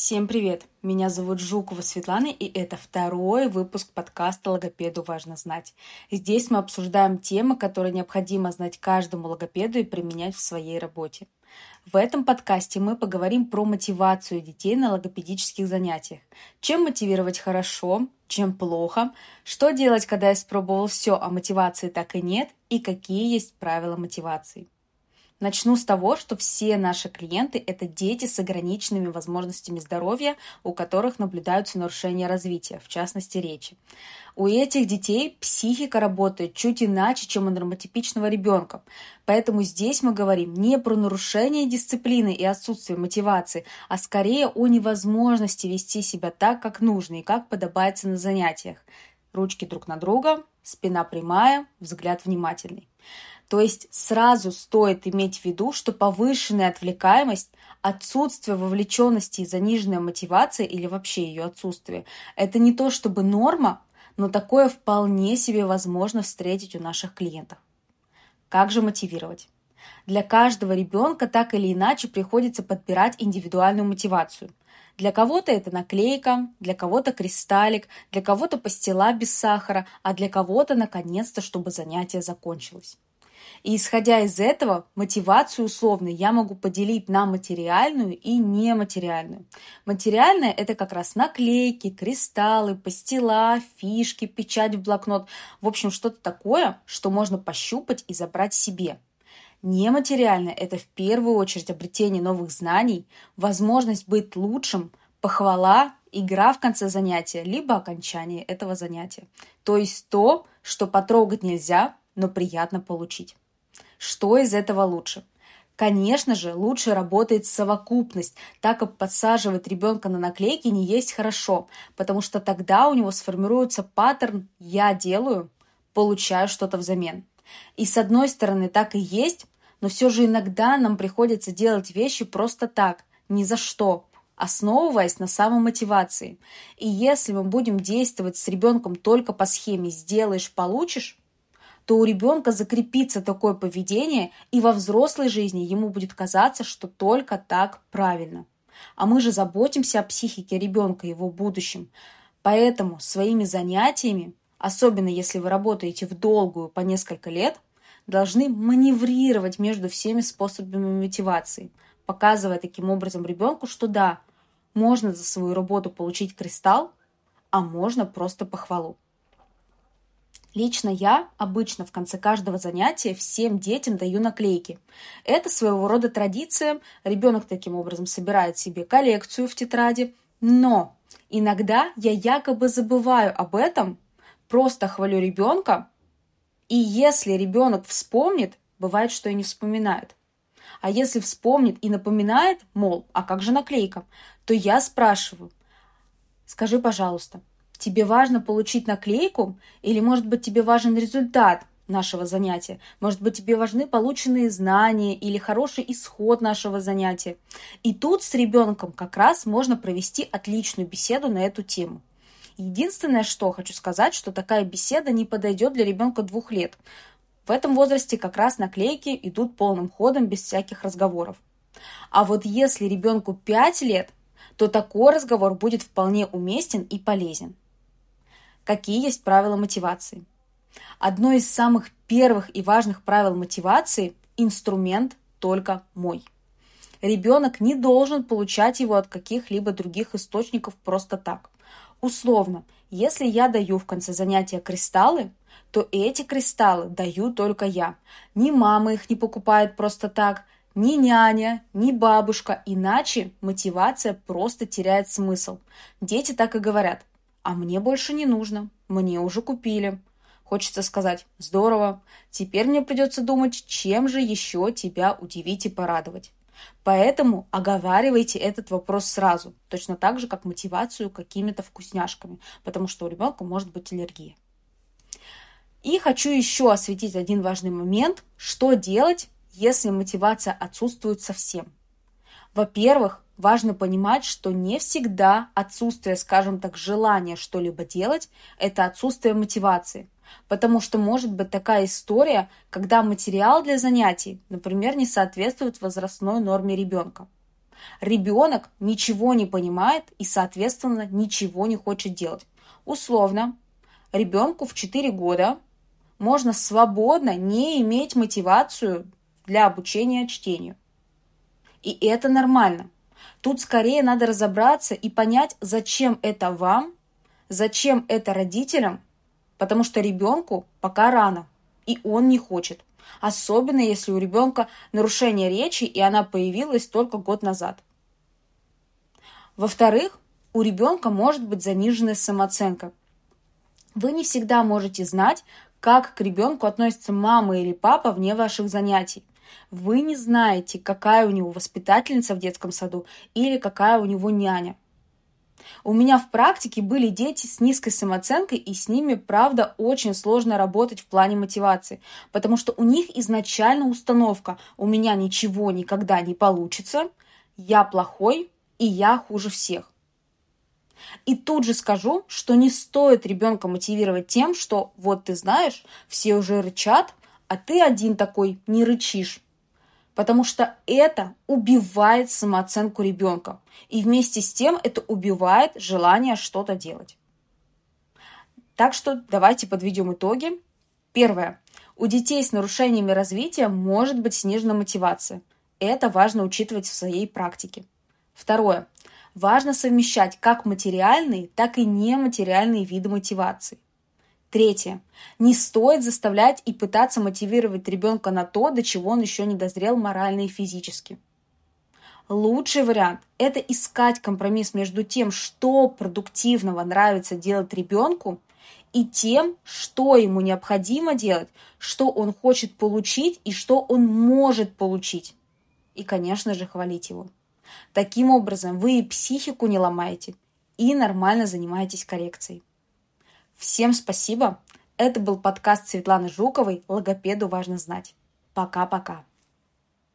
Всем привет! Меня зовут Жукова Светлана, и это второй выпуск подкаста «Логопеду важно знать». Здесь мы обсуждаем темы, которые необходимо знать каждому логопеду и применять в своей работе. В этом подкасте мы поговорим про мотивацию детей на логопедических занятиях. Чем мотивировать хорошо, чем плохо, что делать, когда испробовал все, а мотивации так и нет, и какие есть правила мотивации. Начну с того, что все наши клиенты – это дети с ограниченными возможностями здоровья, у которых наблюдаются нарушения развития, в частности речи. У этих детей психика работает чуть иначе, чем у нормотипичного ребенка. Поэтому здесь мы говорим не про нарушение дисциплины и отсутствие мотивации, а скорее о невозможности вести себя так, как нужно и как подобается на занятиях. Ручки друг на друга, спина прямая, взгляд внимательный. То есть сразу стоит иметь в виду, что повышенная отвлекаемость, отсутствие вовлеченности и заниженная мотивация или вообще ее отсутствие – это не то чтобы норма, но такое вполне себе возможно встретить у наших клиентов. Как же мотивировать? Для каждого ребенка так или иначе приходится подбирать индивидуальную мотивацию. Для кого-то это наклейка, для кого-то кристаллик, для кого-то пастила без сахара, а для кого-то наконец-то, чтобы занятие закончилось. И исходя из этого, мотивацию условно я могу поделить на материальную и нематериальную. Материальная – это как раз наклейки, кристаллы, пастила, фишки, печать в блокнот. В общем, что-то такое, что можно пощупать и забрать себе. Нематериальное – это в первую очередь обретение новых знаний, возможность быть лучшим, похвала, игра в конце занятия, либо окончание этого занятия. То есть то, что потрогать нельзя, но приятно получить. Что из этого лучше? Конечно же, лучше работает совокупность, так как подсаживать ребенка на наклейки не есть хорошо, потому что тогда у него сформируется паттерн «я делаю, получаю что-то взамен». И с одной стороны так и есть, но все же иногда нам приходится делать вещи просто так, ни за что, основываясь на самомотивации. И если мы будем действовать с ребенком только по схеме «сделаешь, получишь», то у ребенка закрепится такое поведение, и во взрослой жизни ему будет казаться, что только так правильно. А мы же заботимся о психике ребенка, его будущем. Поэтому своими занятиями, особенно если вы работаете в долгую по несколько лет, должны маневрировать между всеми способами мотивации, показывая таким образом ребенку, что да, можно за свою работу получить кристалл, а можно просто похвалу. Лично я обычно в конце каждого занятия всем детям даю наклейки. Это своего рода традиция. Ребенок таким образом собирает себе коллекцию в тетради. Но иногда я якобы забываю об этом, просто хвалю ребенка. И если ребенок вспомнит, бывает, что и не вспоминает. А если вспомнит и напоминает, мол, а как же наклейка, то я спрашиваю, скажи, пожалуйста, тебе важно получить наклейку, или, может быть, тебе важен результат нашего занятия. Может быть, тебе важны полученные знания или хороший исход нашего занятия. И тут с ребенком как раз можно провести отличную беседу на эту тему. Единственное, что хочу сказать, что такая беседа не подойдет для ребенка двух лет. В этом возрасте как раз наклейки идут полным ходом без всяких разговоров. А вот если ребенку 5 лет, то такой разговор будет вполне уместен и полезен какие есть правила мотивации. Одно из самых первых и важных правил мотивации – инструмент только мой. Ребенок не должен получать его от каких-либо других источников просто так. Условно, если я даю в конце занятия кристаллы, то эти кристаллы даю только я. Ни мама их не покупает просто так, ни няня, ни бабушка, иначе мотивация просто теряет смысл. Дети так и говорят – а мне больше не нужно. Мне уже купили. Хочется сказать «Здорово, теперь мне придется думать, чем же еще тебя удивить и порадовать». Поэтому оговаривайте этот вопрос сразу, точно так же, как мотивацию какими-то вкусняшками, потому что у ребенка может быть аллергия. И хочу еще осветить один важный момент, что делать, если мотивация отсутствует совсем. Во-первых, Важно понимать, что не всегда отсутствие, скажем так, желания что-либо делать – это отсутствие мотивации. Потому что может быть такая история, когда материал для занятий, например, не соответствует возрастной норме ребенка. Ребенок ничего не понимает и, соответственно, ничего не хочет делать. Условно, ребенку в 4 года можно свободно не иметь мотивацию для обучения чтению. И это нормально. Тут скорее надо разобраться и понять, зачем это вам, зачем это родителям, потому что ребенку пока рано, и он не хочет. Особенно если у ребенка нарушение речи, и она появилась только год назад. Во-вторых, у ребенка может быть заниженная самооценка. Вы не всегда можете знать, как к ребенку относится мама или папа вне ваших занятий. Вы не знаете, какая у него воспитательница в детском саду или какая у него няня. У меня в практике были дети с низкой самооценкой, и с ними, правда, очень сложно работать в плане мотивации, потому что у них изначально установка «у меня ничего никогда не получится», «я плохой» и «я хуже всех». И тут же скажу, что не стоит ребенка мотивировать тем, что вот ты знаешь, все уже рычат, а ты один такой не рычишь потому что это убивает самооценку ребенка. И вместе с тем это убивает желание что-то делать. Так что давайте подведем итоги. Первое. У детей с нарушениями развития может быть снижена мотивация. Это важно учитывать в своей практике. Второе. Важно совмещать как материальные, так и нематериальные виды мотивации. Третье. Не стоит заставлять и пытаться мотивировать ребенка на то, до чего он еще не дозрел морально и физически. Лучший вариант – это искать компромисс между тем, что продуктивного нравится делать ребенку, и тем, что ему необходимо делать, что он хочет получить и что он может получить. И, конечно же, хвалить его. Таким образом, вы и психику не ломаете, и нормально занимаетесь коррекцией. Всем спасибо. Это был подкаст Светланы Жуковой «Логопеду важно знать». Пока-пока.